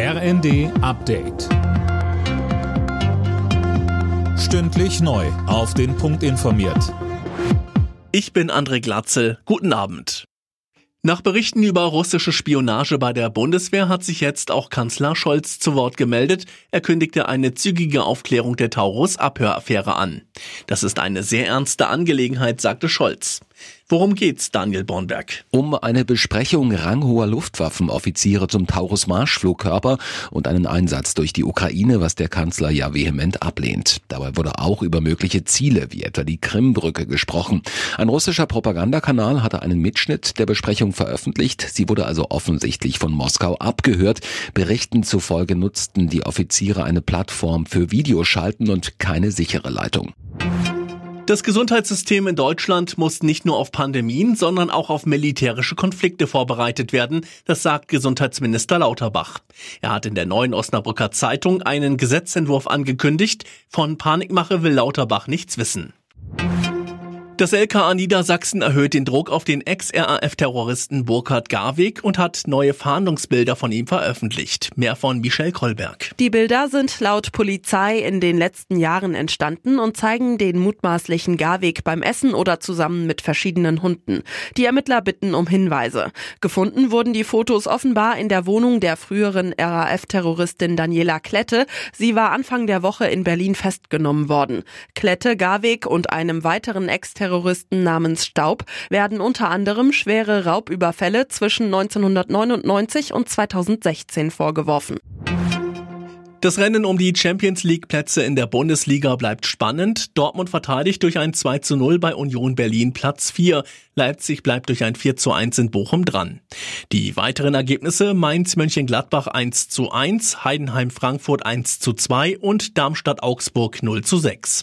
RND Update. Stündlich neu. Auf den Punkt informiert. Ich bin André Glatzel. Guten Abend. Nach Berichten über russische Spionage bei der Bundeswehr hat sich jetzt auch Kanzler Scholz zu Wort gemeldet. Er kündigte eine zügige Aufklärung der Taurus-Abhöraffäre an. Das ist eine sehr ernste Angelegenheit, sagte Scholz. Worum geht's, Daniel Bornberg? Um eine Besprechung ranghoher Luftwaffenoffiziere zum Taurus-Marschflugkörper und einen Einsatz durch die Ukraine, was der Kanzler ja vehement ablehnt. Dabei wurde auch über mögliche Ziele, wie etwa die Krimbrücke, gesprochen. Ein russischer Propagandakanal hatte einen Mitschnitt der Besprechung veröffentlicht. Sie wurde also offensichtlich von Moskau abgehört. Berichten zufolge nutzten die Offiziere eine Plattform für Videoschalten und keine sichere Leitung. Das Gesundheitssystem in Deutschland muss nicht nur auf Pandemien, sondern auch auf militärische Konflikte vorbereitet werden, das sagt Gesundheitsminister Lauterbach. Er hat in der neuen Osnabrücker Zeitung einen Gesetzentwurf angekündigt. Von Panikmache will Lauterbach nichts wissen. Das LKA Niedersachsen erhöht den Druck auf den Ex-RAF-Terroristen Burkhard Garweg und hat neue Fahndungsbilder von ihm veröffentlicht. Mehr von Michelle Kolberg. Die Bilder sind laut Polizei in den letzten Jahren entstanden und zeigen den mutmaßlichen Garweg beim Essen oder zusammen mit verschiedenen Hunden. Die Ermittler bitten um Hinweise. Gefunden wurden die Fotos offenbar in der Wohnung der früheren RAF-Terroristin Daniela Klette. Sie war Anfang der Woche in Berlin festgenommen worden. Klette, Garweg und einem weiteren Ex-Terroristen Terroristen namens Staub werden unter anderem schwere Raubüberfälle zwischen 1999 und 2016 vorgeworfen. Das Rennen um die Champions League Plätze in der Bundesliga bleibt spannend. Dortmund verteidigt durch ein 2 zu 0 bei Union Berlin Platz 4. Leipzig bleibt durch ein 4 zu 1 in Bochum dran. Die weiteren Ergebnisse Mainz Mönchengladbach 1 zu 1, Heidenheim Frankfurt 1 zu 2 und Darmstadt Augsburg 0 zu 6.